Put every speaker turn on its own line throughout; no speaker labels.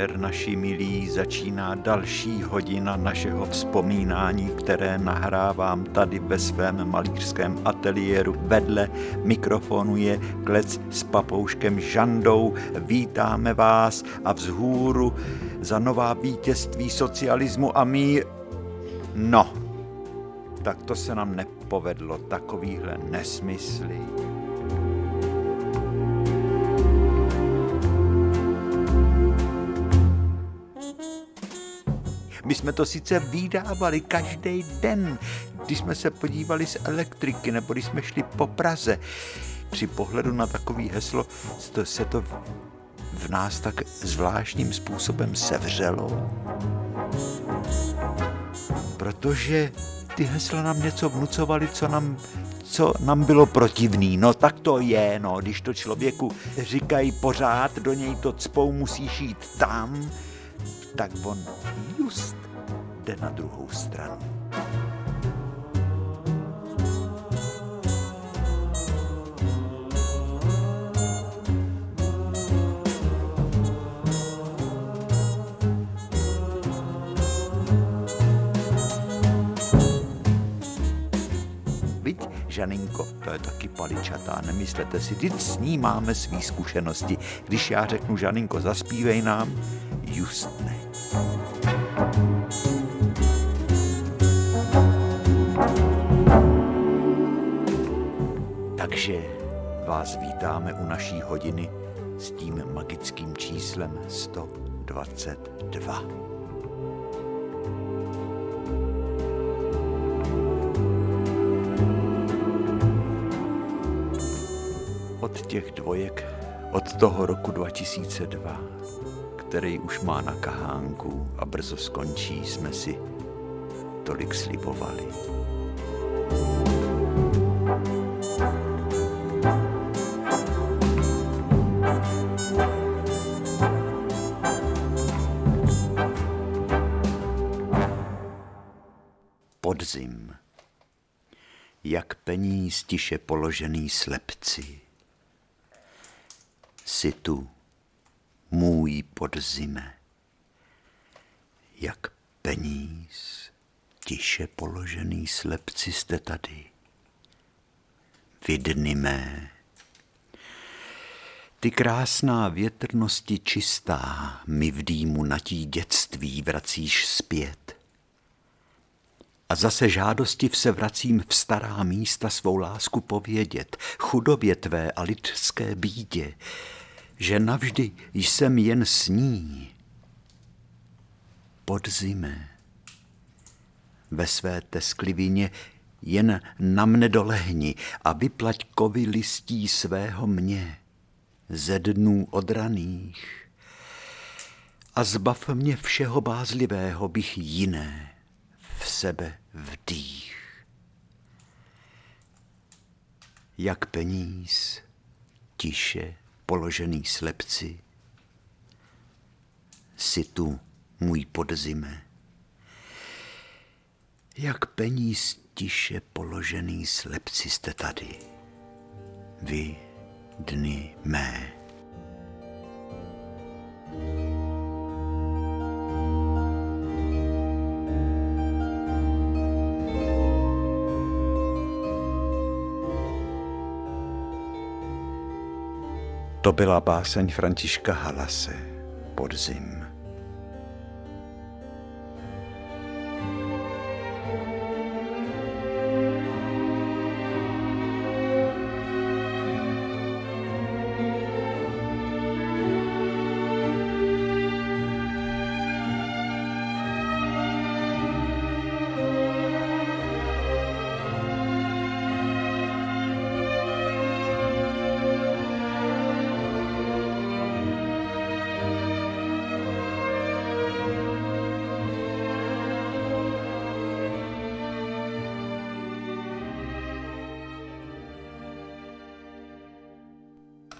Večer, naši milí. Začíná další hodina našeho vzpomínání, které nahrávám tady ve svém malířském ateliéru. Vedle mikrofonu je klec s papouškem Žandou. Vítáme vás a vzhůru za nová vítězství socialismu a mír. No, tak to se nám nepovedlo, takovýhle nesmysly. Jsme to sice vydávali každý den, když jsme se podívali z elektriky nebo když jsme šli po Praze. Při pohledu na takový heslo se to v nás tak zvláštním způsobem sevřelo. Protože ty hesla nám něco vnucovali, co nám, co nám bylo protivný. No tak to je, no, když to člověku říkají pořád, do něj to cpou, musíš jít tam, tak on just jde na druhou stranu. Žaninko, to je taky paličatá, nemyslete si, vždyť s ní máme svý zkušenosti. Když já řeknu, Žaninko, zaspívej nám, just ne. Takže vás vítáme u naší hodiny s tím magickým číslem 122. Od těch dvojek, od toho roku 2002, který už má na kahánku a brzo skončí, jsme si tolik slibovali. Jak peníz tiše položený slepci. Si tu, můj podzime, jak peníz, tiše položený slepci jste tady. Vy dny mé, ty krásná větrnosti čistá mi v dýmu natí dětství vracíš zpět. A zase žádosti se vracím v stará místa svou lásku povědět, chudobě tvé a lidské bídě, že navždy jsem jen s ní. Podzime, ve své tesklivině jen na mne dolehni a vyplať kovy listí svého mě ze dnů odraných a zbav mě všeho bázlivého, bych jiné v sebe vdých. Jak peníz tiše položený slepci. Si tu, můj podzime. Jak peníz tiše položený slepci jste tady. Vy, dny mé. To byla báseň Františka Halase Podzim.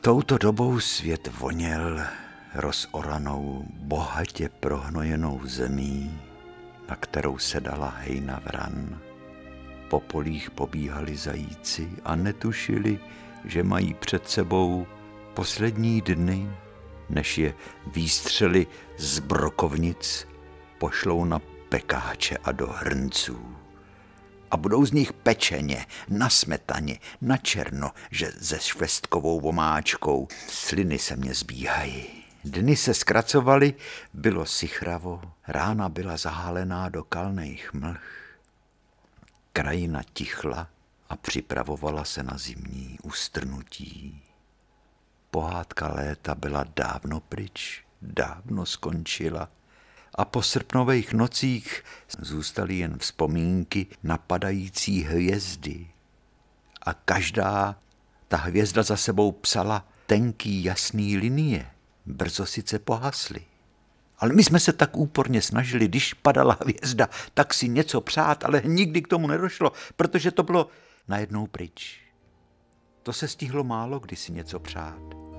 Touto dobou svět voněl rozoranou, bohatě prohnojenou zemí, na kterou se dala hejna vran. Po polích pobíhali zajíci a netušili, že mají před sebou poslední dny než je výstřely z brokovnic pošlou na pekáče a do hrnců. A budou z nich pečeně, na smetaně, na černo, že se švestkovou vomáčkou. Sliny se mě zbíhají. Dny se zkracovaly, bylo sichravo, rána byla zahálená do kalných mlh. Krajina tichla a připravovala se na zimní ustrnutí. Pohádka léta byla dávno pryč, dávno skončila a po srpnových nocích zůstaly jen vzpomínky na padající hvězdy. A každá ta hvězda za sebou psala tenký jasný linie. Brzo sice pohasly. Ale my jsme se tak úporně snažili, když padala hvězda, tak si něco přát, ale nikdy k tomu nedošlo, protože to bylo najednou pryč. To se stihlo málo kdy si něco přát.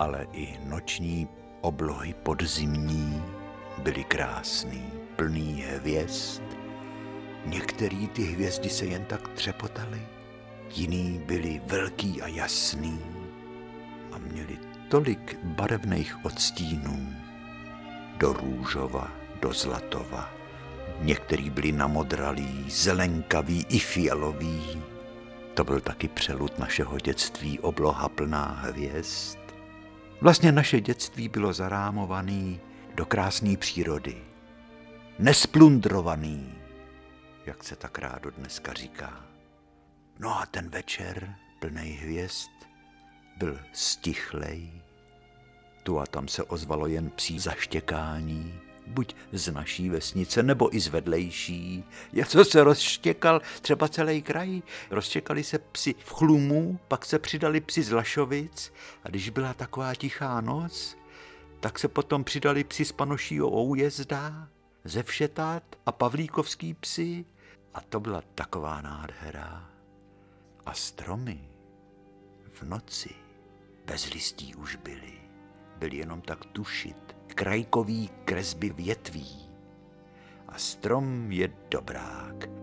Ale i noční oblohy podzimní byly krásný, plný hvězd. Některý ty hvězdy se jen tak třepotaly, jiný byli velký a jasný a měli tolik barevných odstínů do růžova, do zlatova. Některý byli namodralí, zelenkavý i fialový. To byl taky přelud našeho dětství, obloha plná hvězd. Vlastně naše dětství bylo zarámovaný do krásné přírody. Nesplundrovaný, jak se tak rádo dneska říká. No a ten večer, plný hvězd, byl stichlej. Tu a tam se ozvalo jen psí zaštěkání, buď z naší vesnice, nebo i z vedlejší. co se rozštěkal třeba celý kraj. Rozštěkali se psi v chlumu, pak se přidali psi z Lašovic a když byla taková tichá noc, tak se potom přidali psi z Panošího Oujezda, ze Všetat a Pavlíkovský psi a to byla taková nádhera. A stromy v noci bez listí už byly, byly jenom tak tušit krajkový kresby větví. A strom je dobrák.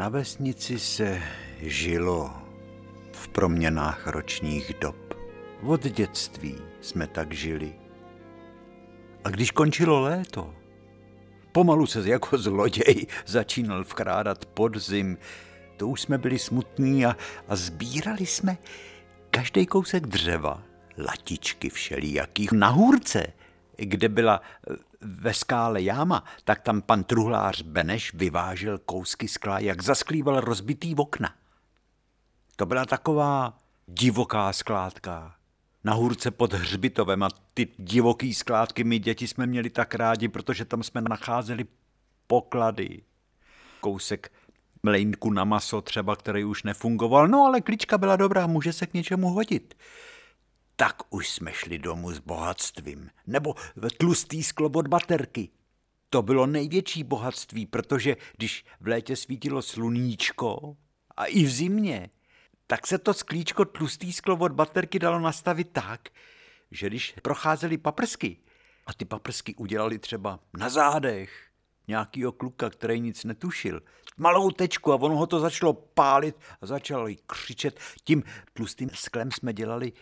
Na vesnici se žilo v proměnách ročních dob. Od dětství jsme tak žili. A když končilo léto, pomalu se jako zloděj začínal vkrádat podzim, to už jsme byli smutní a, a sbírali jsme každý kousek dřeva, latičky všelijakých, na hůrce, kde byla ve skále jáma, tak tam pan truhlář Beneš vyvážel kousky skla, jak zasklíval rozbitý okna. To byla taková divoká skládka. Na hůrce pod hřbitovem a ty divoký skládky my děti jsme měli tak rádi, protože tam jsme nacházeli poklady. Kousek mlejnku na maso třeba, který už nefungoval, no ale klička byla dobrá, může se k něčemu hodit tak už jsme šli domů s bohatstvím. Nebo tlustý sklop od baterky. To bylo největší bohatství, protože když v létě svítilo sluníčko a i v zimě, tak se to sklíčko tlustý sklo od baterky dalo nastavit tak, že když procházely paprsky a ty paprsky udělali třeba na zádech nějakýho kluka, který nic netušil, malou tečku a ono ho to začalo pálit a začalo křičet. Tím tlustým sklem jsme dělali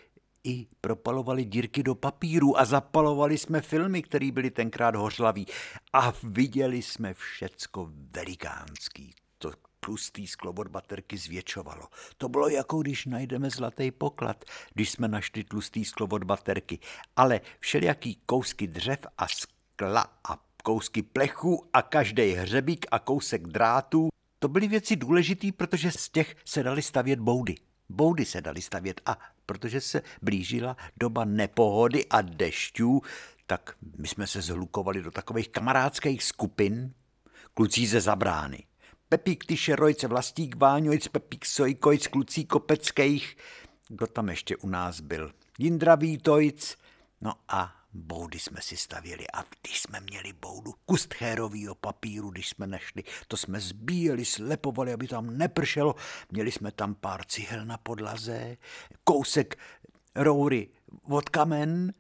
i propalovali dírky do papíru a zapalovali jsme filmy, které byly tenkrát hořlaví. A viděli jsme všecko velikánský. To tlustý sklo od baterky zvětšovalo. To bylo jako když najdeme zlatý poklad, když jsme našli tlustý sklo od baterky. Ale všelijaký kousky dřev a skla a kousky plechu a každý hřebík a kousek drátů, to byly věci důležité, protože z těch se dali stavět boudy. Boudy se daly stavět a protože se blížila doba nepohody a dešťů, tak my jsme se zhlukovali do takových kamarádských skupin, kluci ze Zabrány. Pepík Tyšerojc, Vlastík Váňojc, Pepík Sojkojc, klucí Kopeckých. Kdo tam ještě u nás byl? Jindra Vítojc. No a boudy jsme si stavěli a když jsme měli boudu, kus tchérovýho papíru, když jsme nešli, to jsme zbíjeli, slepovali, aby tam nepršelo. Měli jsme tam pár cihel na podlaze, kousek roury od kamen,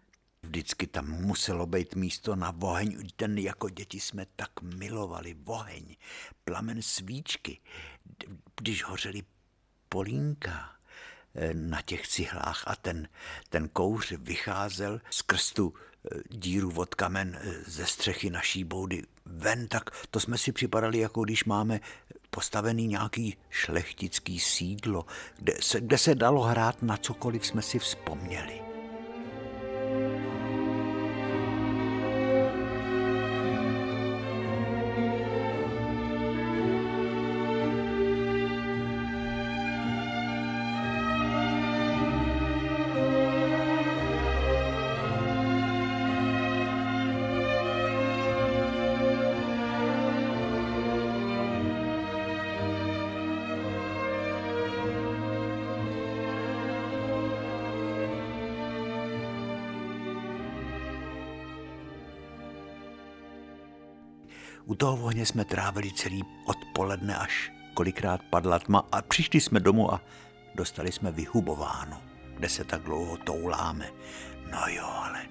Vždycky tam muselo být místo na oheň. Ten jako děti jsme tak milovali oheň, plamen svíčky. Když hořeli polínka na těch cihlách a ten, ten kouř vycházel skrz tu eh, díru od kamen eh, ze střechy naší boudy ven, tak to jsme si připadali, jako když máme postavený nějaký šlechtický sídlo, kde se, kde se dalo hrát na cokoliv jsme si vzpomněli. U toho ohně jsme trávili celý odpoledne, až kolikrát padla tma a přišli jsme domů a dostali jsme vyhubováno, kde se tak dlouho touláme. No jo, ale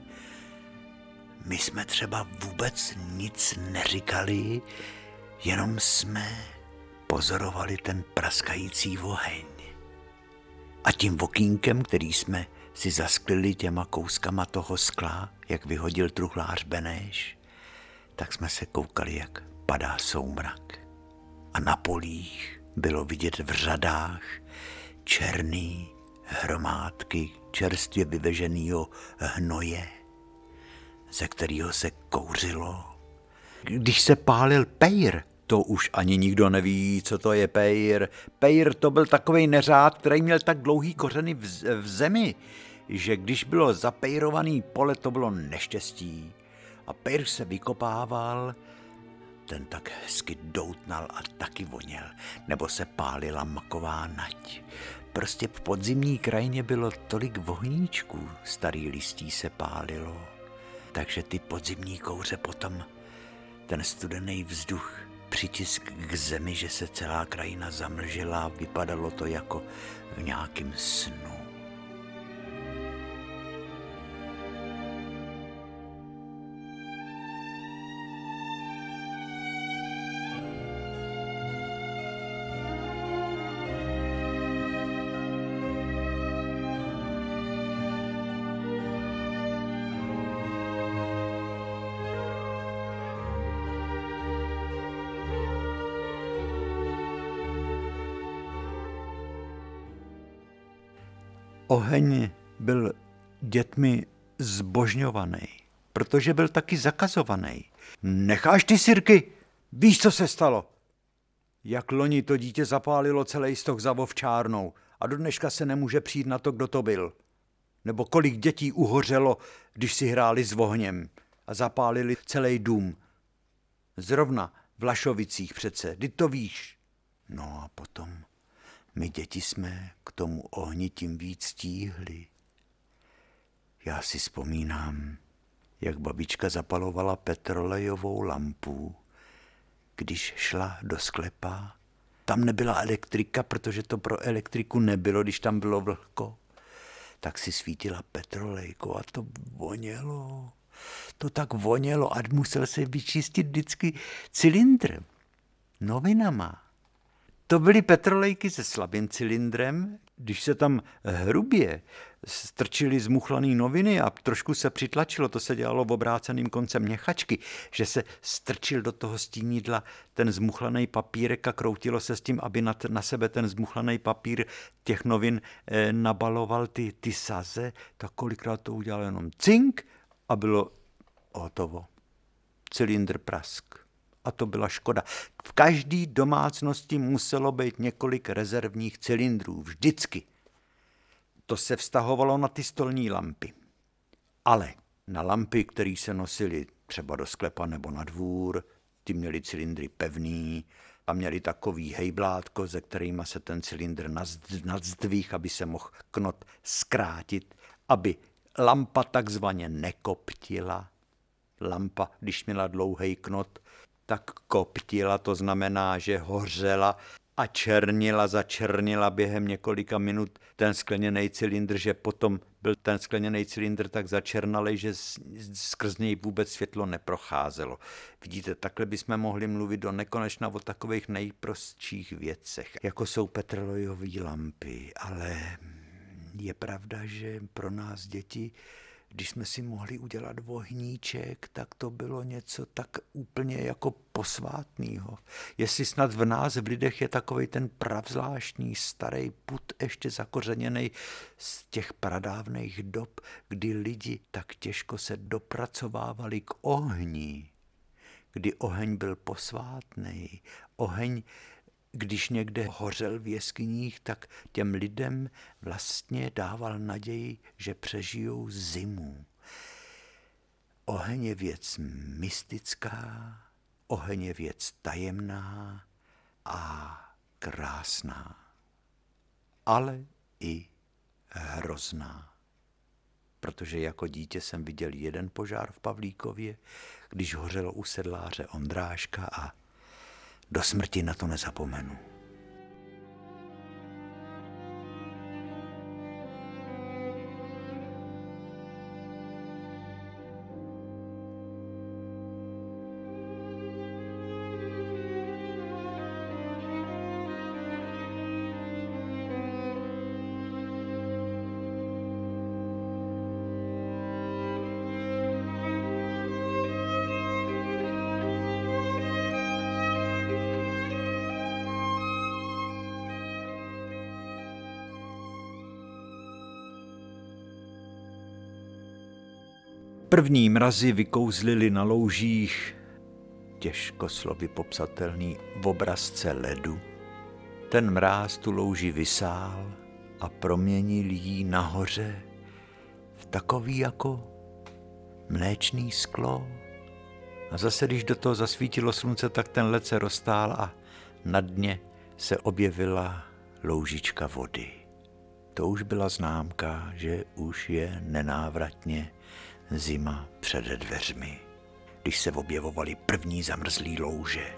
my jsme třeba vůbec nic neříkali, jenom jsme pozorovali ten praskající oheň. A tím vokínkem, který jsme si zasklili těma kouskama toho skla, jak vyhodil truhlář Beneš, tak jsme se koukali, jak padá soumrak. A na polích bylo vidět v řadách černý hromádky čerstvě vyveženého hnoje, ze kterého se kouřilo. Když se pálil pejr, to už ani nikdo neví, co to je pejr. Pejr to byl takový neřád, který měl tak dlouhý kořeny v, v zemi, že když bylo zapejrovaný pole, to bylo neštěstí a Pejr se vykopával, ten tak hezky doutnal a taky voněl, nebo se pálila maková nať. Prostě v podzimní krajině bylo tolik vohníčků, starý listí se pálilo, takže ty podzimní kouře potom ten studený vzduch přitisk k zemi, že se celá krajina zamlžila vypadalo to jako v nějakém snu. Oheň byl dětmi zbožňovaný, protože byl taky zakazovaný. Necháš ty sirky? Víš, co se stalo? Jak loni to dítě zapálilo celý stok za vovčárnou a do dneška se nemůže přijít na to, kdo to byl. Nebo kolik dětí uhořelo, když si hráli s ohněm a zapálili celý dům. Zrovna v Lašovicích přece, ty to víš. No a potom my děti jsme k tomu ohni tím víc stíhli. Já si vzpomínám, jak babička zapalovala petrolejovou lampu, když šla do sklepa. Tam nebyla elektrika, protože to pro elektriku nebylo, když tam bylo vlhko. Tak si svítila petrolejko a to vonělo. To tak vonělo a musel se vyčistit vždycky cylindr novinama. To byly petrolejky se slabým cylindrem, když se tam hrubě strčili zmuchlaný noviny a trošku se přitlačilo, to se dělalo v obráceným koncem měchačky, že se strčil do toho stínidla ten zmuchlaný papírek a kroutilo se s tím, aby na, na sebe ten zmuchlaný papír těch novin eh, nabaloval ty, ty saze, tak kolikrát to udělal jenom cink a bylo hotovo. Cylindr prask a to byla škoda. V každé domácnosti muselo být několik rezervních cylindrů, vždycky. To se vztahovalo na ty stolní lampy. Ale na lampy, které se nosily třeba do sklepa nebo na dvůr, ty měly cylindry pevný a měli takový hejblátko, ze kterýma se ten cylindr nadzdvih, aby se mohl knot zkrátit, aby lampa takzvaně nekoptila. Lampa, když měla dlouhý knot, tak koptila, to znamená, že hořela a černila, začernila během několika minut ten skleněný cylindr, že potom byl ten skleněný cylindr tak začernalý, že skrz něj vůbec světlo neprocházelo. Vidíte, takhle bychom mohli mluvit do nekonečna o takových nejprostších věcech, jako jsou petrolejové lampy, ale je pravda, že pro nás děti když jsme si mohli udělat vohníček, tak to bylo něco tak úplně jako posvátného. Jestli snad v nás, v lidech, je takový ten pravzláštní starý put ještě zakořeněný z těch pradávných dob, kdy lidi tak těžko se dopracovávali k ohni, kdy oheň byl posvátný, oheň když někde hořel v jeskyních, tak těm lidem vlastně dával naději, že přežijou zimu. Oheň je věc mystická, oheň je věc tajemná a krásná, ale i hrozná. Protože jako dítě jsem viděl jeden požár v Pavlíkově, když hořelo u sedláře Ondráška a do smrti na to nezapomenu. První mrazy vykouzlili na loužích těžko slovy popsatelný v obrazce ledu. Ten mráz tu louži vysál a proměnil jí nahoře v takový jako mléčný sklo. A zase, když do toho zasvítilo slunce, tak ten led se roztál a na dně se objevila loužička vody. To už byla známka, že už je nenávratně Zima před dveřmi, když se objevovaly první zamrzlý louže.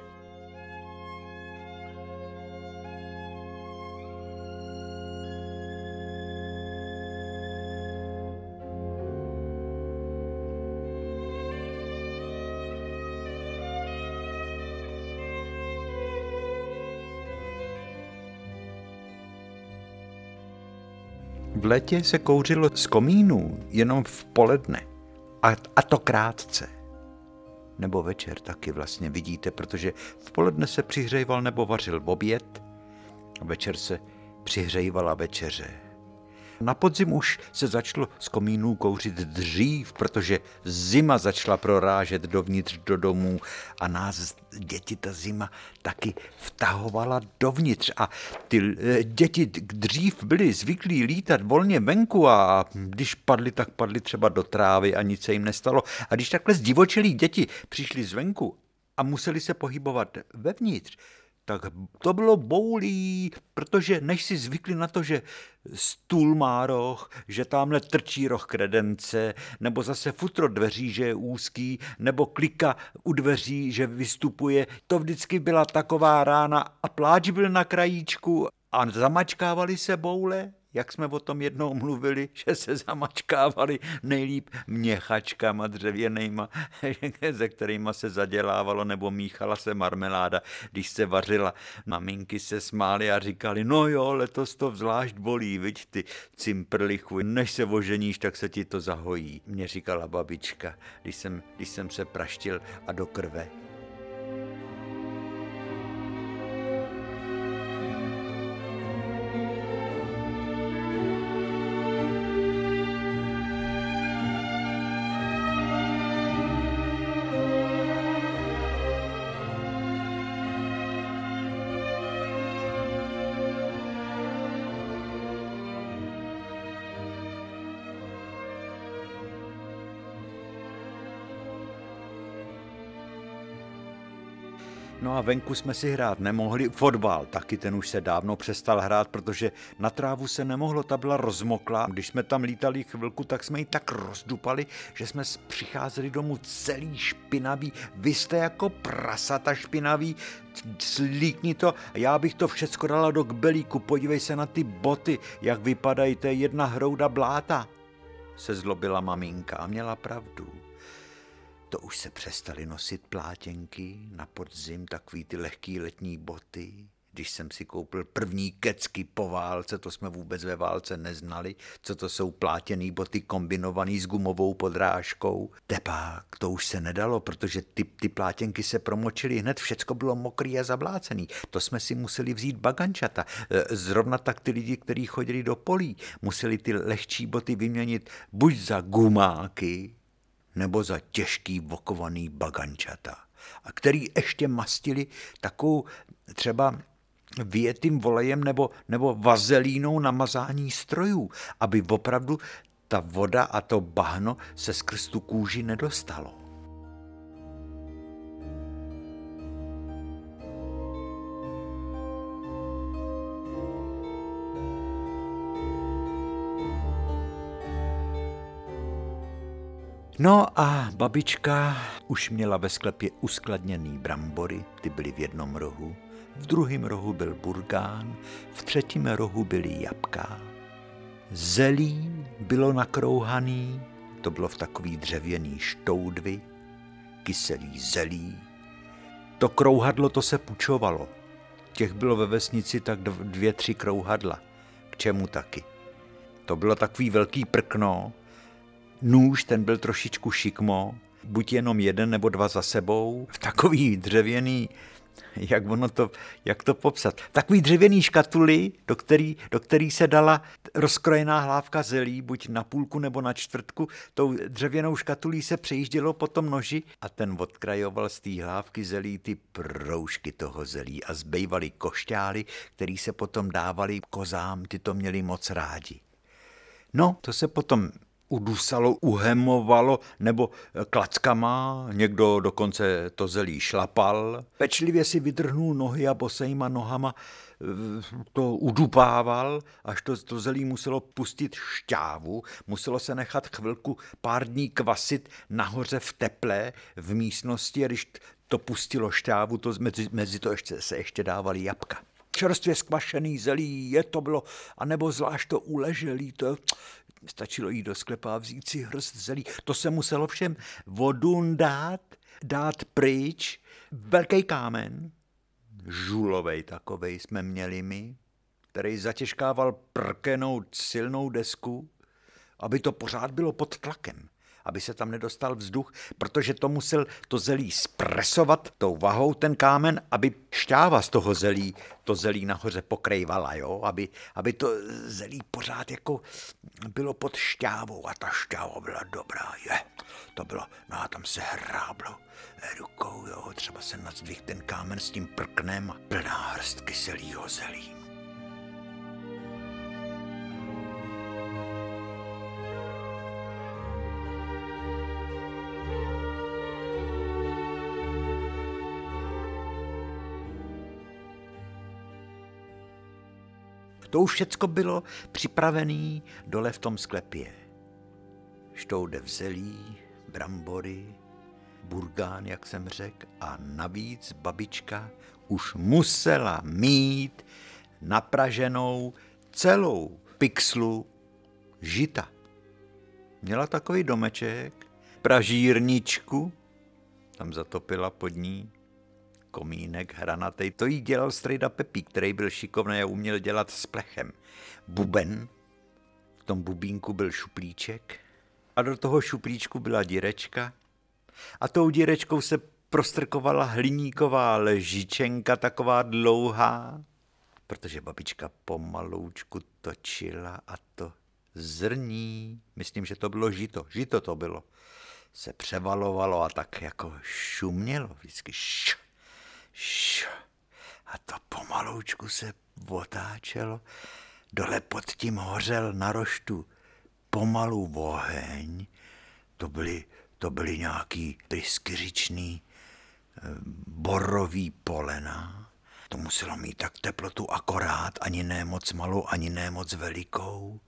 V létě se kouřilo z komínů jenom v poledne. A, a to krátce. Nebo večer taky vlastně vidíte, protože v poledne se přihřejval nebo vařil oběd, a večer se přihřejvala večeře. Na podzim už se začalo z komínů kouřit dřív, protože zima začala prorážet dovnitř do domů a nás děti ta zima taky vtahovala dovnitř. A ty eh, děti dřív byly zvyklí lítat volně venku a když padly, tak padly třeba do trávy a nic se jim nestalo. A když takhle zdivočilí děti přišli zvenku a museli se pohybovat vevnitř, tak to bylo boulí, protože než si zvykli na to, že stůl má roh, že tamhle trčí roh kredence, nebo zase futro dveří, že je úzký, nebo klika u dveří, že vystupuje. To vždycky byla taková rána a pláč byl na krajíčku a zamačkávali se boule jak jsme o tom jednou mluvili, že se zamačkávali nejlíp měchačkama dřevěnejma, ze kterými se zadělávalo nebo míchala se marmeláda, když se vařila. Maminky se smály a říkali, no jo, letos to zvlášť bolí, viď ty cimprlichu, než se oženíš, tak se ti to zahojí, mě říkala babička, když jsem, když jsem se praštil a do krve. No a venku jsme si hrát nemohli. Fotbal, taky ten už se dávno přestal hrát, protože na trávu se nemohlo, ta byla rozmokla. Když jsme tam lítali chvilku, tak jsme ji tak rozdupali, že jsme přicházeli domů celý špinavý. Vy jste jako prasata špinavý, slíkni to, já bych to všecko dala do kbelíku, podívej se na ty boty, jak vypadají, to je jedna hrouda bláta. Se zlobila maminka a měla pravdu. To už se přestali nosit plátěnky, na podzim takový ty lehký letní boty. Když jsem si koupil první kecky po válce, to jsme vůbec ve válce neznali, co to jsou plátěný boty kombinovaný s gumovou podrážkou. Tepák, to už se nedalo, protože ty, ty plátěnky se promočily hned, všecko bylo mokrý a zablácený. To jsme si museli vzít bagančata. E, zrovna tak ty lidi, kteří chodili do polí, museli ty lehčí boty vyměnit buď za gumáky, nebo za těžký vokovaný bagančata. A který ještě mastili takovou třeba větým volejem nebo, nebo vazelínou na mazání strojů, aby opravdu ta voda a to bahno se skrz tu kůži nedostalo. No a babička už měla ve sklepě uskladněný brambory, ty byly v jednom rohu, v druhém rohu byl burgán, v třetím rohu byly jabka. Zelí bylo nakrouhaný, to bylo v takový dřevěný štoudvy, kyselý zelí. To krouhadlo to se pučovalo. Těch bylo ve vesnici tak dvě, tři krouhadla. K čemu taky? To bylo takový velký prkno, Nůž, ten byl trošičku šikmo, buď jenom jeden nebo dva za sebou, v takový dřevěný, jak ono to, jak to popsat, takový dřevěný škatuli, do který, do který se dala rozkrojená hlávka zelí, buď na půlku nebo na čtvrtku, tou dřevěnou škatulí se přejíždělo po tom noži a ten odkrajoval z té hlávky zelí ty proužky toho zelí a zbývaly košťály, který se potom dávali kozám, ty to měli moc rádi. No, to se potom udusalo, uhemovalo nebo klackama, někdo dokonce to zelí šlapal. Pečlivě si vydrhnul nohy a bosejma nohama eh, to udupával, až to, to zelí muselo pustit šťávu, muselo se nechat chvilku pár dní kvasit nahoře v teple v místnosti a když to pustilo šťávu, to mezi, mezi to ještě, se ještě dávali jabka čerstvě skvašený zelí, je to bylo, anebo zvlášť to uleželý, to stačilo jít do sklepa a vzít si hrst zelí. To se muselo všem vodu dát, dát pryč, velký kámen, žulovej takovej jsme měli my, který zatěžkával prkenou silnou desku, aby to pořád bylo pod tlakem aby se tam nedostal vzduch, protože to musel to zelí spresovat tou vahou ten kámen, aby šťáva z toho zelí, to zelí nahoře pokrejvala, jo? Aby, aby to zelí pořád jako bylo pod šťávou a ta šťáva byla dobrá, je. To bylo, no a tam se hráblo rukou, jo, třeba se nadzvih ten kámen s tím prknem a plná hrst kyselýho zelí. To už všecko bylo připravené dole v tom sklepě. Štoude zelí, brambory, burgán, jak jsem řekl, a navíc babička už musela mít napraženou celou pixlu žita. Měla takový domeček, pražírničku, tam zatopila pod ní komínek hranatý. To jí dělal strejda Pepí, který byl šikovný a uměl dělat s plechem. Buben, v tom bubínku byl šuplíček. A do toho šuplíčku byla dírečka. A tou dírečkou se prostrkovala hliníková ležičenka, taková dlouhá, protože babička pomaloučku točila a to zrní, myslím, že to bylo žito, žito to bylo, se převalovalo a tak jako šumělo, vždycky š, a to pomaloučku se otáčelo. Dole pod tím hořel na roštu pomalu oheň. To byly, to byly nějaký pryskyřičný borový polena. To muselo mít tak teplotu akorát, ani ne moc malou, ani ne moc velikou.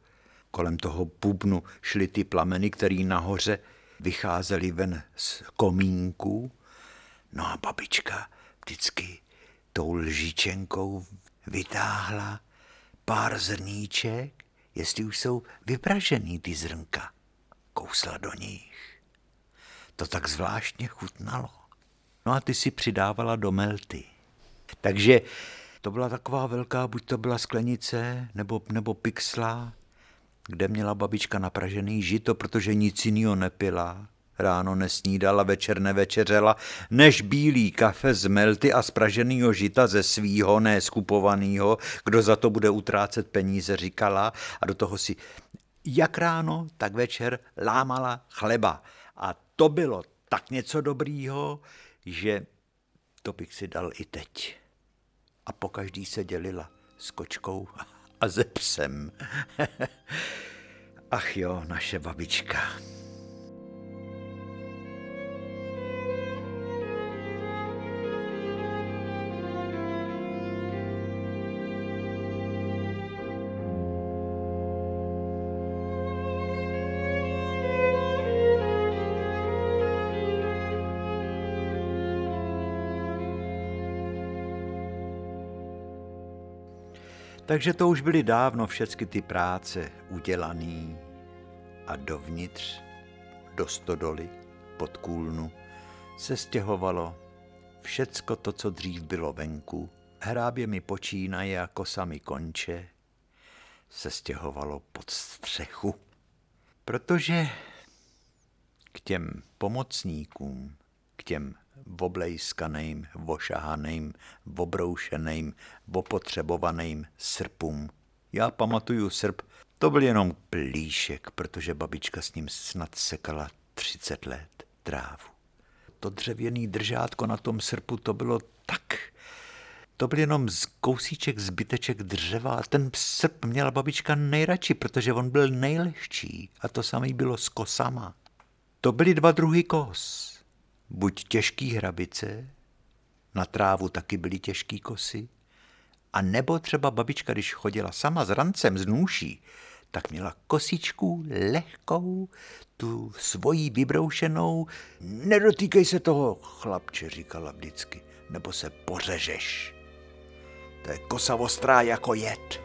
Kolem toho pubnu šly ty plameny, které nahoře vycházely ven z komínku. No a babička vždycky tou lžičenkou vytáhla pár zrníček, jestli už jsou vypražený ty zrnka. Kousla do nich. To tak zvláštně chutnalo. No a ty si přidávala do melty. Takže to byla taková velká, buď to byla sklenice nebo, nebo pixla, kde měla babička napražený žito, protože nic jiného nepila. Ráno nesnídala, večer nevečeřela, než bílý kafe z melty a spraženýho žita ze svýho, ne skupovanýho, kdo za to bude utrácet peníze, říkala a do toho si jak ráno, tak večer lámala chleba. A to bylo tak něco dobrýho, že to bych si dal i teď. A po každý se dělila s kočkou a ze psem. Ach jo, naše babička. Takže to už byly dávno všechny ty práce udělaný a dovnitř, do stodoly, pod kůlnu, se stěhovalo všecko to, co dřív bylo venku, hrábě mi počínaje a kosami konče, se stěhovalo pod střechu. Protože k těm pomocníkům, k těm voblejskaným, vošahaným, vobroušeným, vopotřebovaným srpům. Já pamatuju srp, to byl jenom plíšek, protože babička s ním snad sekala 30 let trávu. To dřevěný držátko na tom srpu, to bylo tak. To byl jenom z kousíček zbyteček dřeva a ten srp měla babička nejradši, protože on byl nejlehčí a to samé bylo s kosama. To byly dva druhy kos buď těžký hrabice, na trávu taky byly těžký kosy, a nebo třeba babička, když chodila sama s rancem z nůší, tak měla kosičku lehkou, tu svojí vybroušenou. Nedotýkej se toho, chlapče, říkala vždycky, nebo se pořežeš. To je kosa ostrá jako jed.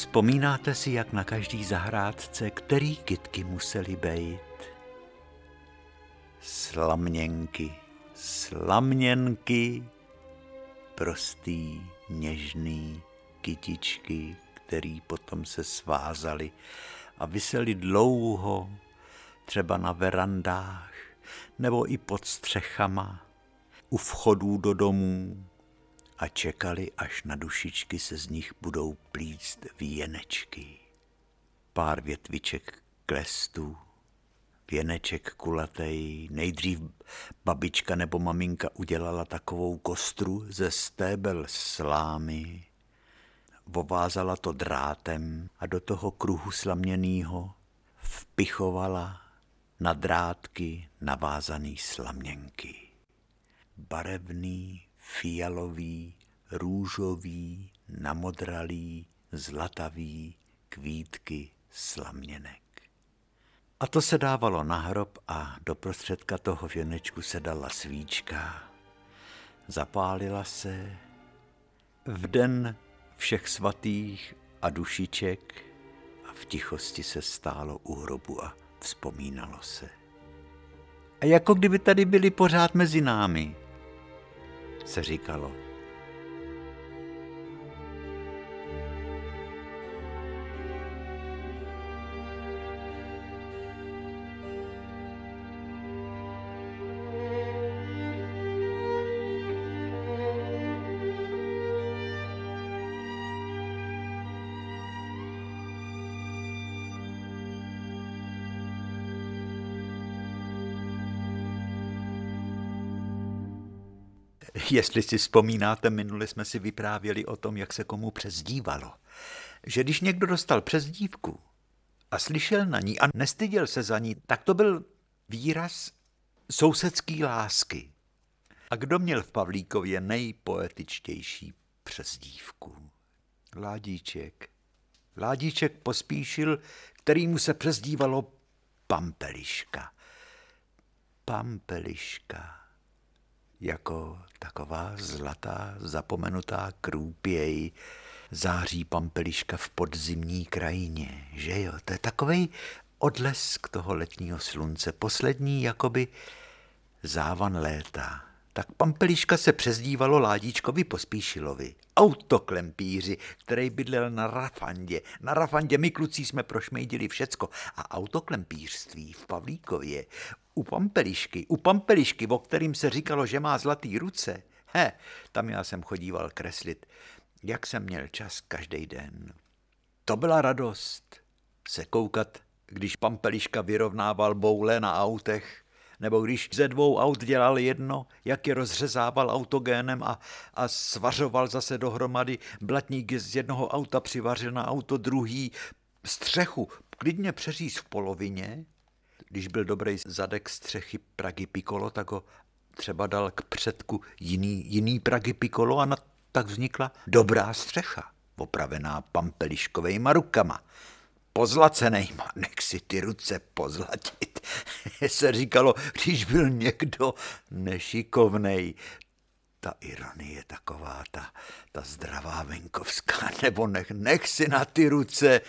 Vzpomínáte si, jak na každý zahrádce, který kytky museli bejt? Slamněnky, slamněnky, prostý, něžný kytičky, který potom se svázali a vysely dlouho, třeba na verandách nebo i pod střechama, u vchodů do domů, a čekali, až na dušičky se z nich budou plíst věnečky. Pár větviček klestů, věneček kulatej. Nejdřív babička nebo maminka udělala takovou kostru ze stébel slámy, vovázala to drátem a do toho kruhu slaměnýho vpichovala na drátky navázaný slaměnky. Barevný fialový, růžový, namodralý, zlatavý, kvítky slaměnek. A to se dávalo na hrob a do prostředka toho věnečku se dala svíčka. Zapálila se v den všech svatých a dušiček a v tichosti se stálo u hrobu a vzpomínalo se. A jako kdyby tady byli pořád mezi námi, se říkalo. Jestli si vzpomínáte, minule jsme si vyprávěli o tom, jak se komu přezdívalo. Že když někdo dostal přezdívku a slyšel na ní a nestyděl se za ní, tak to byl výraz sousedský lásky. A kdo měl v Pavlíkově nejpoetičtější přezdívku? Ládíček. Ládíček pospíšil, kterýmu se přezdívalo Pampeliška. Pampeliška. Jako taková zlatá, zapomenutá krůpěj, září pampeliška v podzimní krajině, že jo? To je takový odlesk toho letního slunce, poslední jakoby závan léta. Tak pampeliška se přezdívalo Ládíčkovi Pospíšilovi, autoklempíři, který bydlel na Rafandě. Na Rafandě my kluci jsme prošmejdili všecko a autoklempířství v Pavlíkově u Pampelišky, u Pampelišky, o kterým se říkalo, že má zlatý ruce, he, tam já jsem chodíval kreslit, jak jsem měl čas každý den. To byla radost se koukat, když Pampeliška vyrovnával boule na autech, nebo když ze dvou aut dělal jedno, jak je rozřezával autogénem a, a svařoval zase dohromady blatník z jednoho auta přivařil na auto druhý, střechu. Klidně přeříz v polovině, když byl dobrý zadek střechy Pragy Piccolo, tak ho třeba dal k předku jiný, jiný Pragy Piccolo a na, tak vznikla dobrá střecha, opravená pampeliškovejma rukama pozlacenejma, nech si ty ruce pozlatit. se říkalo, když byl někdo nešikovnej. Ta ironie je taková, ta, ta zdravá venkovská, nebo nech, nech si na ty ruce.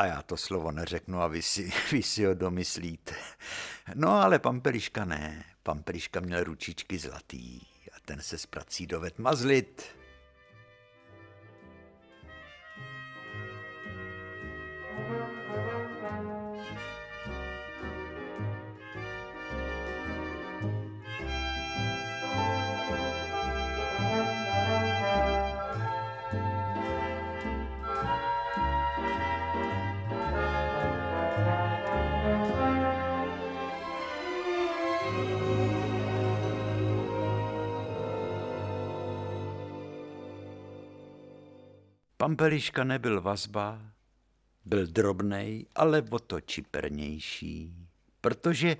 A já to slovo neřeknu a vy si, vy si ho domyslíte. No ale pampeliška ne. Pampeliška měl ručičky zlatý a ten se s prací doved mazlit. Pampeliška nebyl vazba, byl drobnej, ale o to čipernější, protože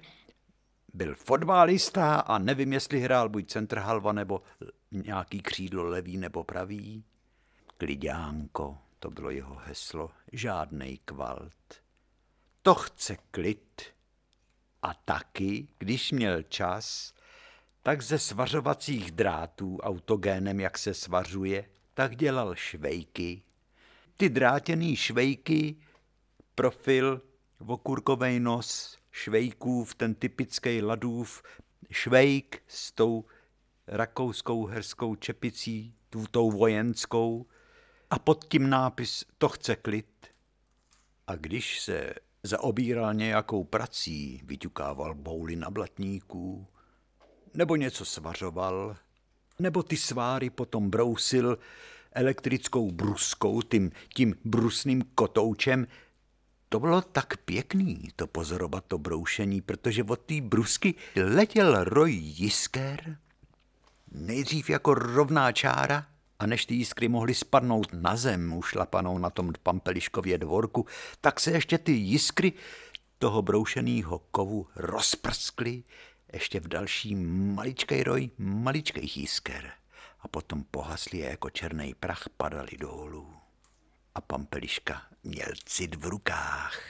byl fotbalista a nevím, jestli hrál buď centr halva nebo nějaký křídlo levý nebo pravý. Klidánko, to bylo jeho heslo, žádnej kvalt. To chce klid. A taky, když měl čas, tak ze svařovacích drátů autogénem, jak se svařuje, tak dělal švejky. Ty drátěný švejky, profil, okurkovej nos, švejkův, ten typický ladův švejk s tou rakouskou herskou čepicí, tu tou vojenskou, a pod tím nápis To chce klid. A když se zaobíral nějakou prací, vyťukával bouly na blatníků, nebo něco svařoval, nebo ty sváry potom brousil elektrickou bruskou, tím, tím brusným kotoučem. To bylo tak pěkný, to pozorovat, to broušení, protože od té brusky letěl roj jisker, nejdřív jako rovná čára, a než ty jiskry mohly spadnout na zem ušlapanou na tom pampeliškově dvorku, tak se ještě ty jiskry toho broušeného kovu rozprskly ještě v další maličkej roj maličkých jisker a potom pohasli a jako černý prach padali dolů. A Pampeliška měl cit v rukách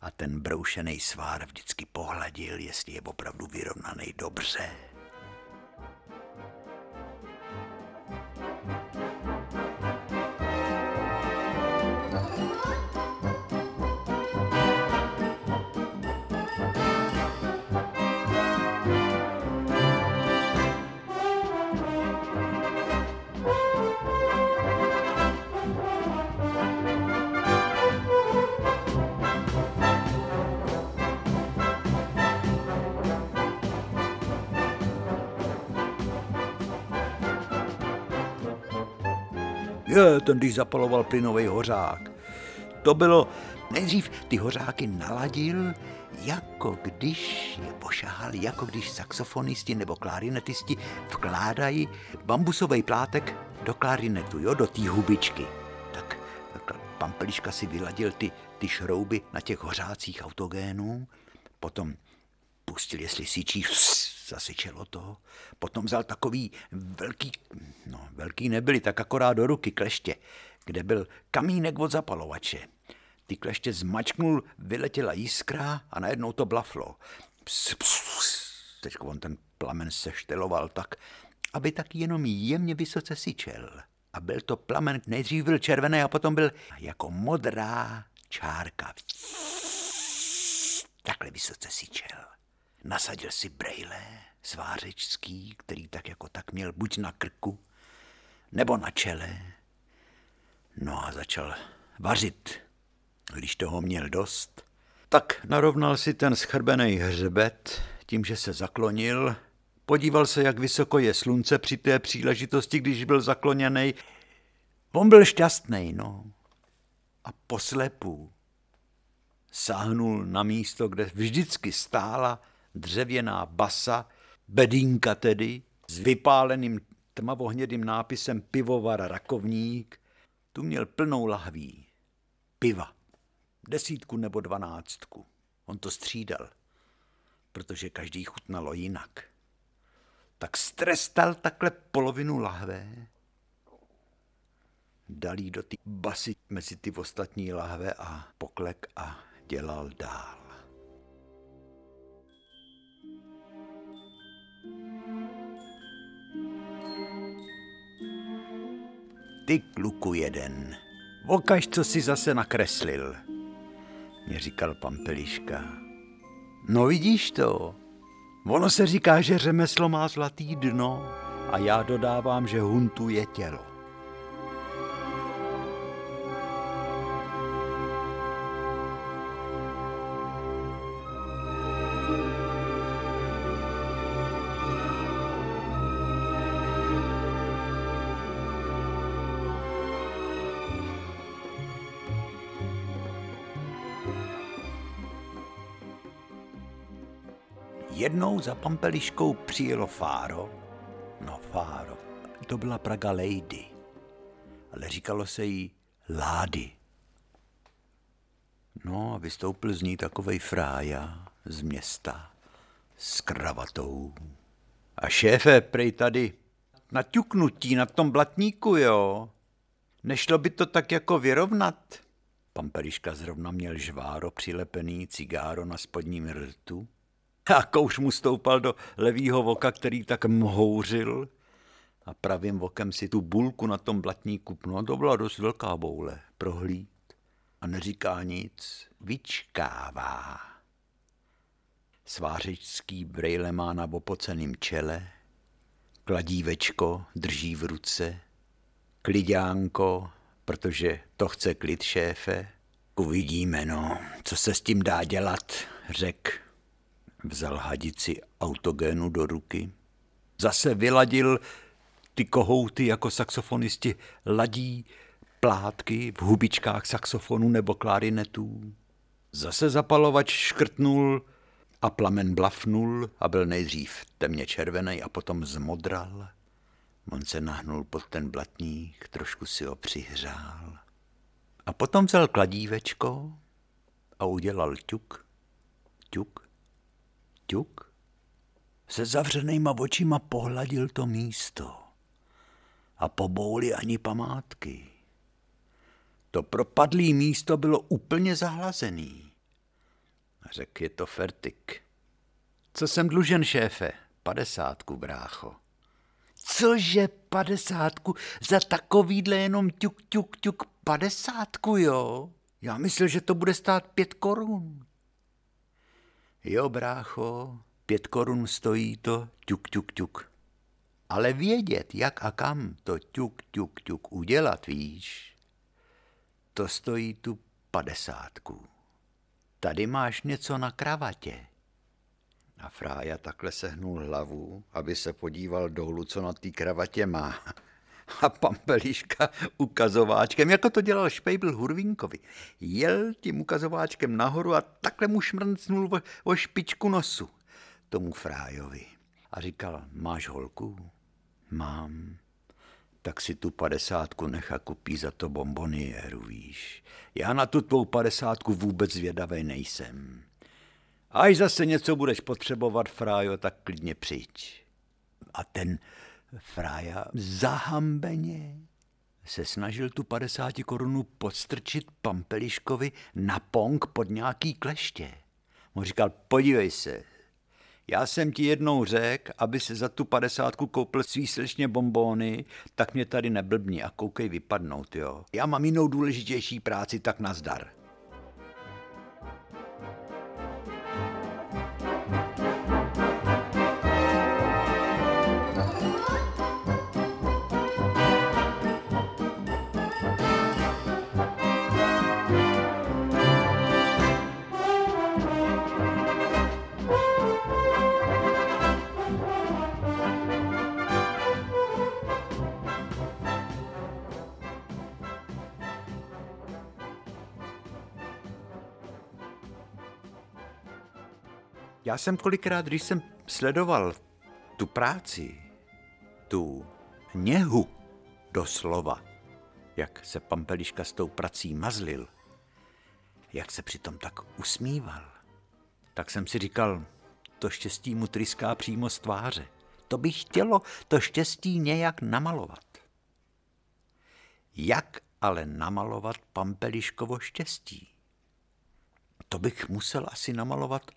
a ten broušený svár vždycky pohladil, jestli je opravdu vyrovnaný dobře. Je, ten když zapaloval plynový hořák. To bylo, nejdřív ty hořáky naladil, jako když je pošahal, jako když saxofonisti nebo klarinetisti vkládají bambusový plátek do klarinetu, jo, do té hubičky. Tak Pampeliška si vyladil ty, ty šrouby na těch hořácích autogénů, potom pustil, jestli syčí, zasyčelo to. Potom vzal takový velký, no velký nebyly, tak akorát do ruky kleště, kde byl kamínek od zapalovače. Ty kleště zmačknul, vyletěla jiskra a najednou to blaflo. Ps, ps, teď on ten plamen sešteloval tak, aby tak jenom jemně vysoce syčel. A byl to plamen, nejdřív byl červený a potom byl jako modrá čárka. Takhle vysoce syčel. Nasadil si brejle svářečský, který tak jako tak měl buď na krku, nebo na čele. No a začal vařit. Když toho měl dost, tak narovnal si ten schrbený hřbet tím, že se zaklonil, podíval se, jak vysoko je slunce při té příležitosti, když byl zakloněný. On byl šťastný, no. A poslepu sáhnul na místo, kde vždycky stála dřevěná basa, bedínka tedy, s vypáleným tmavohnědým nápisem pivovar Rakovník. Tu měl plnou lahví piva. Desítku nebo dvanáctku. On to střídal, protože každý chutnalo jinak. Tak strestal takhle polovinu lahve, dal jí do ty basy mezi ty ostatní lahve a poklek a dělal dál. Ty kluku jeden, okaž, co si zase nakreslil, mě říkal Pampeliška. No vidíš to, ono se říká, že řemeslo má zlatý dno a já dodávám, že huntu je tělo. Za Pampeliškou přijelo Fáro. No Fáro, to byla Praga Lady, ale říkalo se jí Lády. No a vystoupil z ní takovej frája z města s kravatou. A šéfe, prej tady na ťuknutí na tom blatníku, jo? Nešlo by to tak jako vyrovnat? Pampeliška zrovna měl žváro přilepený cigáro na spodním rtu a kouš mu stoupal do levýho voka, který tak mhouřil a pravým vokem si tu bulku na tom blatníku, no to byla dost velká boule, prohlíd a neříká nic, vyčkává. Svářičský brejle má na opoceným čele, kladívečko drží v ruce, klidánko, protože to chce klid šéfe. Uvidíme, no, co se s tím dá dělat, řek Vzal hadici autogénu do ruky. Zase vyladil ty kohouty jako saxofonisti ladí plátky v hubičkách saxofonu nebo klarinetů. Zase zapalovač škrtnul a plamen blafnul a byl nejdřív temně červený a potom zmodral. On se nahnul pod ten blatník, trošku si ho přihřál. A potom vzal kladívečko a udělal ťuk, ťuk, ťuk, se zavřenýma očima pohladil to místo a po bouli ani památky. To propadlý místo bylo úplně zahlazený. Řekl, je to fertik. Co jsem dlužen, šéfe? Padesátku, brácho. Cože padesátku? Za takovýhle jenom ťuk, ťuk, ťuk padesátku, jo? Já myslel, že to bude stát pět korun. Jo, brácho, pět korun stojí to ťuk, ťuk, ťuk. Ale vědět, jak a kam to ťuk, ťuk, ťuk udělat, víš, to stojí tu padesátku. Tady máš něco na kravatě. A Frája takhle sehnul hlavu, aby se podíval dolů, co na té kravatě má. A Pampeliška ukazováčkem, jako to dělal Špejbl Hurvínkovi, jel tím ukazováčkem nahoru a takhle mu šmrncnul o, o špičku nosu tomu frájovi. A říkal, máš holku? Mám. Tak si tu padesátku nechá kupí za to bomboniéru, víš. Já na tu tvou padesátku vůbec zvědavý nejsem. Až zase něco budeš potřebovat, frájo, tak klidně přijď. A ten frája zahambeně se snažil tu 50 korunu podstrčit Pampeliškovi na pong pod nějaký kleště. Mu říkal, podívej se, já jsem ti jednou řekl, aby se za tu padesátku koupil svý slečně bombóny, tak mě tady neblbni a koukej vypadnout, jo. Já mám jinou důležitější práci, tak nazdar. Já jsem kolikrát, když jsem sledoval tu práci, tu něhu doslova, jak se Pampeliška s tou prací mazlil, jak se přitom tak usmíval, tak jsem si říkal, to štěstí mu tryská přímo z tváře. To by chtělo to štěstí nějak namalovat. Jak ale namalovat Pampeliškovo štěstí? To bych musel asi namalovat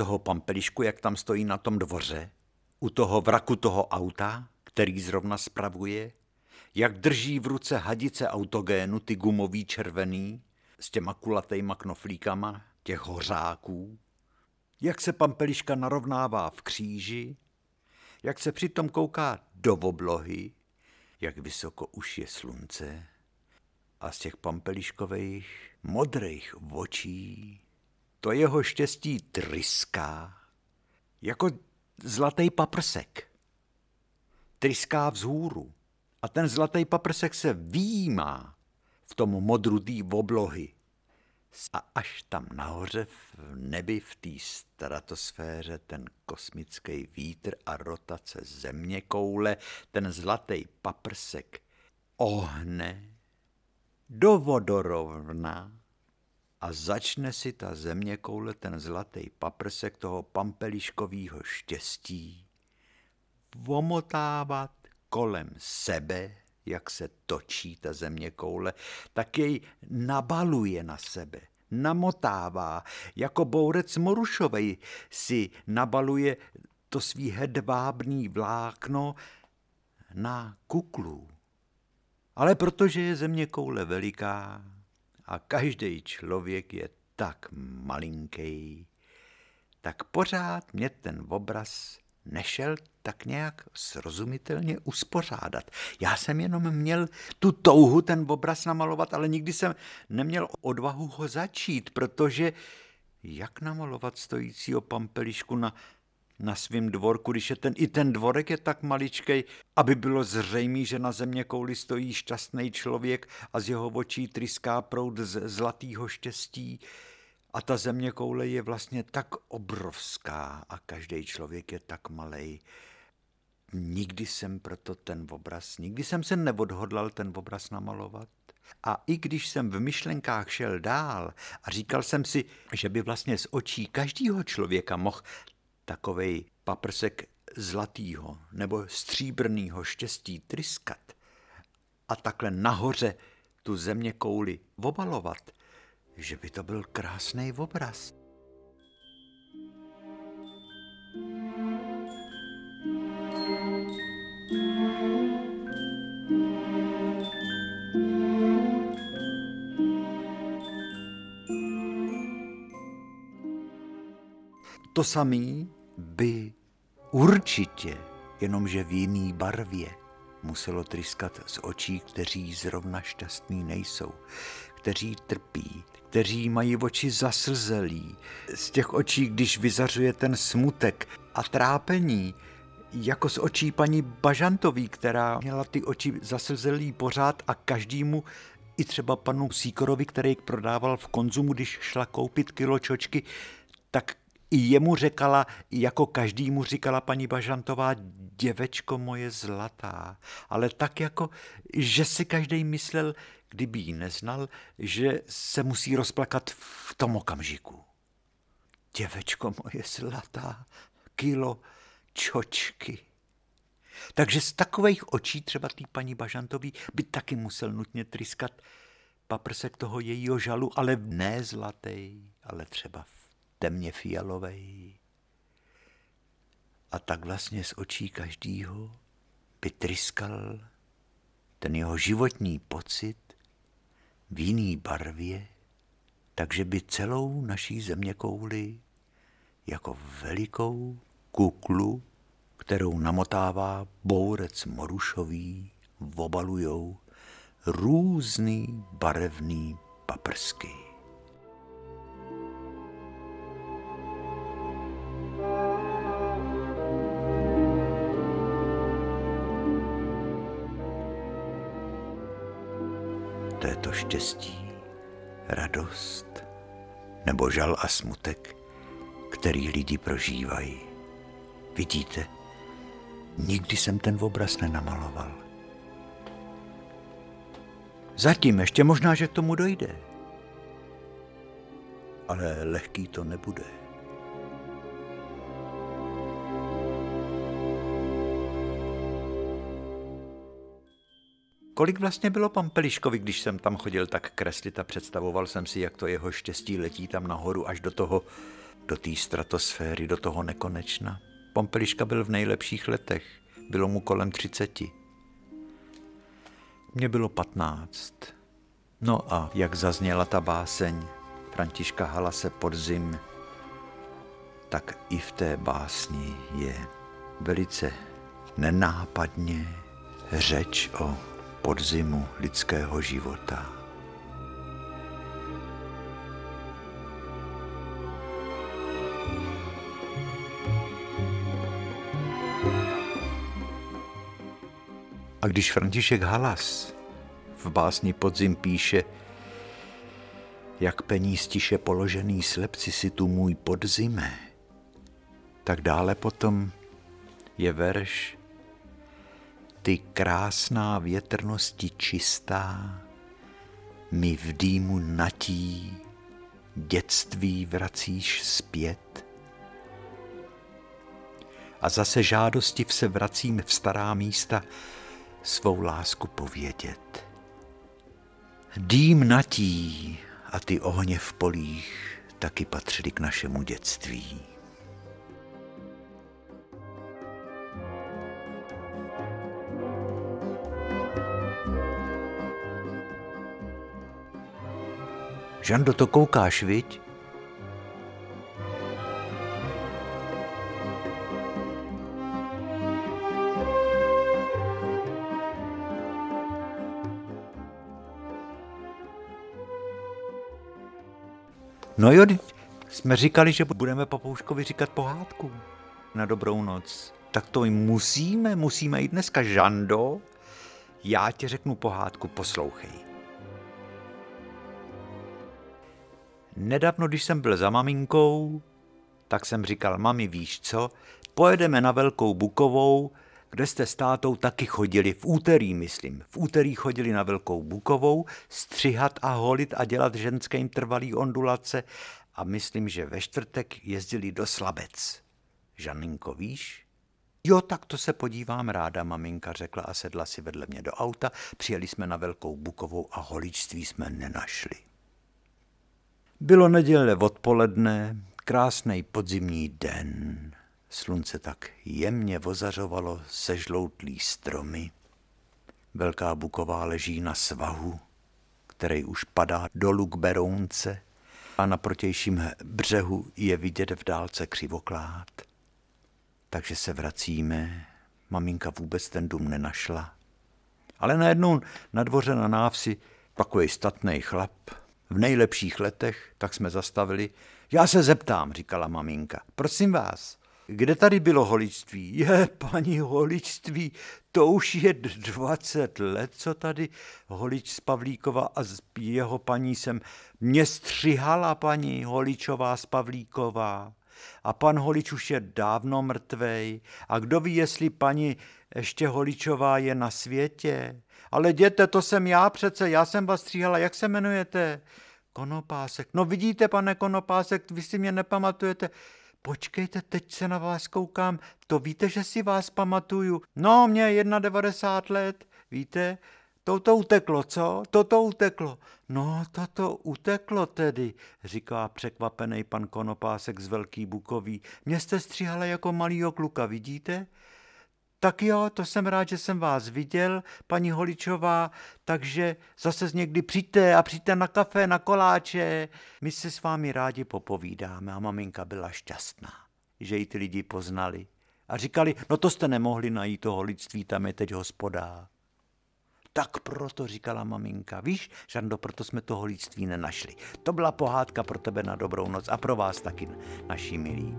toho pampelišku, jak tam stojí na tom dvoře, u toho vraku toho auta, který zrovna spravuje, jak drží v ruce hadice autogénu, ty gumový červený, s těma kulatejma knoflíkama, těch hořáků, jak se pampeliška narovnává v kříži, jak se přitom kouká do oblohy, jak vysoko už je slunce? A z těch pampeliškových modrých očí to jeho štěstí tryská jako zlatý paprsek. Tryská vzhůru a ten zlatý paprsek se výjímá v tom modru té oblohy. A až tam nahoře v nebi, v té stratosféře, ten kosmický vítr a rotace země koule, ten zlatý paprsek ohne do vodorovna a začne si ta země koule ten zlatý paprsek toho pampeliškového štěstí vomotávat kolem sebe, jak se točí ta země koule, tak jej nabaluje na sebe, namotává, jako bourec morušovej si nabaluje to svý hedvábný vlákno na kuklu. Ale protože je země koule veliká, a každý člověk je tak malinký, tak pořád mě ten obraz nešel tak nějak srozumitelně uspořádat. Já jsem jenom měl tu touhu ten obraz namalovat, ale nikdy jsem neměl odvahu ho začít, protože jak namalovat stojícího pampelišku na na svém dvorku, když je ten, i ten dvorek je tak maličkej, aby bylo zřejmé, že na země kouli stojí šťastný člověk a z jeho očí tryská proud z zlatého štěstí. A ta země koule je vlastně tak obrovská a každý člověk je tak malý. Nikdy jsem proto ten obraz, nikdy jsem se neodhodlal ten obraz namalovat. A i když jsem v myšlenkách šel dál a říkal jsem si, že by vlastně z očí každého člověka mohl takovej paprsek zlatýho nebo stříbrného štěstí tryskat a takhle nahoře tu země kouli obalovat, že by to byl krásný obraz. To samý by určitě, jenomže v jiný barvě, muselo tryskat z očí, kteří zrovna šťastní nejsou, kteří trpí, kteří mají oči zaslzelí, z těch očí, když vyzařuje ten smutek a trápení, jako z očí paní Bažantový, která měla ty oči zaslzelý pořád a každému i třeba panu Síkorovi, který prodával v konzumu, když šla koupit kilo čočky, tak i jemu řekala, jako každýmu říkala paní Bažantová, děvečko moje zlatá. Ale tak jako, že si každý myslel, kdyby ji neznal, že se musí rozplakat v tom okamžiku. Děvečko moje zlatá, kilo čočky. Takže z takových očí třeba tý paní Bažantový by taky musel nutně tryskat paprsek toho jejího žalu, ale ne zlatý, ale třeba temně fialovej. A tak vlastně z očí každýho by tryskal ten jeho životní pocit v jiný barvě, takže by celou naší země kouli jako velikou kuklu, kterou namotává bourec morušový, obalujou různý barevný paprsky. Štěstí, radost nebo žal a smutek, který lidi prožívají. Vidíte, nikdy jsem ten obraz nenamaloval. Zatím ještě možná, že k tomu dojde. Ale lehký to nebude. Kolik vlastně bylo Pampeliškovi, když jsem tam chodil tak kreslit a představoval jsem si, jak to jeho štěstí letí tam nahoru až do toho, do té stratosféry, do toho nekonečna. Pompeliška byl v nejlepších letech, bylo mu kolem třiceti. Mně bylo patnáct. No a jak zazněla ta báseň Františka Halase Podzim, tak i v té básni je velice nenápadně řeč o podzimu lidského života. A když František Halas v básni Podzim píše, jak peníz tiše položený slepci si tu můj podzime, tak dále potom je verš Ty krásná větrnosti čistá, mi v dýmu natí dětství vracíš zpět. A zase žádosti se vracím v stará místa, svou lásku povědět. Dým natí a ty ohně v polích taky patřily k našemu dětství. Žando, to koukáš, viď? No jo, jsme říkali, že budeme papouškovi říkat pohádku na dobrou noc. Tak to musíme, musíme i dneska. Žando, já ti řeknu pohádku, poslouchej. Nedávno, když jsem byl za maminkou, tak jsem říkal, mami, víš co, pojedeme na Velkou Bukovou, kde jste s tátou taky chodili, v úterý, myslím. V úterý chodili na Velkou Bukovou, střihat a holit a dělat ženským trvalý ondulace a myslím, že ve čtvrtek jezdili do Slabec. Žaninko, víš? Jo, tak to se podívám ráda, maminka řekla a sedla si vedle mě do auta. Přijeli jsme na Velkou Bukovou a holičství jsme nenašli. Bylo neděle odpoledne, krásný podzimní den. Slunce tak jemně vozařovalo sežloutlý stromy. Velká buková leží na svahu, který už padá dolů k Berounce a na protějším břehu je vidět v dálce křivoklád. Takže se vracíme, maminka vůbec ten dům nenašla. Ale najednou na dvoře na návsi takový statný chlap, v nejlepších letech, tak jsme zastavili. Já se zeptám, říkala maminka. Prosím vás, kde tady bylo holičství? Je, paní holičství, to už je 20 let, co tady holič z Pavlíkova a z jeho paní jsem mě střihala paní holičová z Pavlíková. A pan holič už je dávno mrtvej. A kdo ví, jestli paní ještě holičová je na světě? Ale děte, to jsem já přece, já jsem vás stříhala, jak se jmenujete? Konopásek. No vidíte, pane Konopásek, vy si mě nepamatujete. Počkejte, teď se na vás koukám, to víte, že si vás pamatuju. No, mě 91 let, víte, Toto uteklo, co? Toto uteklo. No, toto uteklo tedy, říká překvapený pan Konopásek z Velký Bukoví. Mě jste stříhala jako malýho kluka, vidíte? Tak jo, to jsem rád, že jsem vás viděl, paní Holičová, takže zase z někdy přijďte a přijďte na kafe, na koláče. My se s vámi rádi popovídáme a maminka byla šťastná, že ji ty lidi poznali. A říkali, no to jste nemohli najít toho lidství, tam je teď hospodá. Tak proto říkala maminka, víš, Žando, proto jsme toho lidství nenašli. To byla pohádka pro tebe na dobrou noc a pro vás taky, naši milí.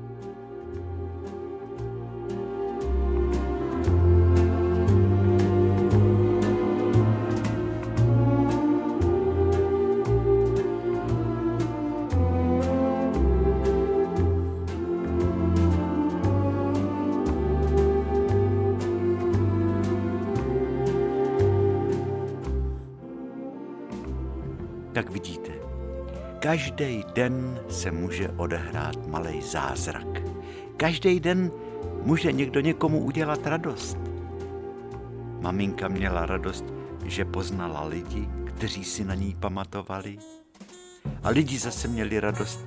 Každý den se může odehrát malý zázrak. Každý den může někdo někomu udělat radost. Maminka měla radost, že poznala lidi, kteří si na ní pamatovali. A lidi zase měli radost,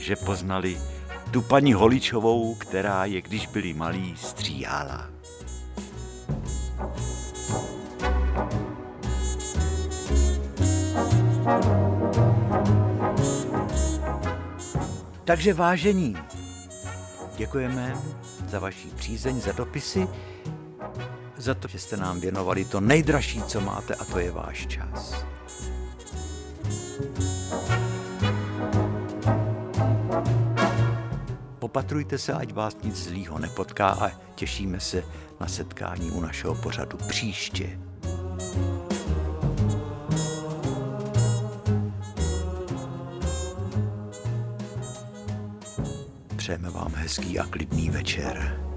že poznali tu paní Holičovou, která je, když byli malí, stříhala. Takže vážení, děkujeme za vaši přízeň, za dopisy, za to, že jste nám věnovali to nejdražší, co máte, a to je váš čas. Popatrujte se, ať vás nic zlýho nepotká a těšíme se na setkání u našeho pořadu příště. Přejeme vám hezký a klidný večer.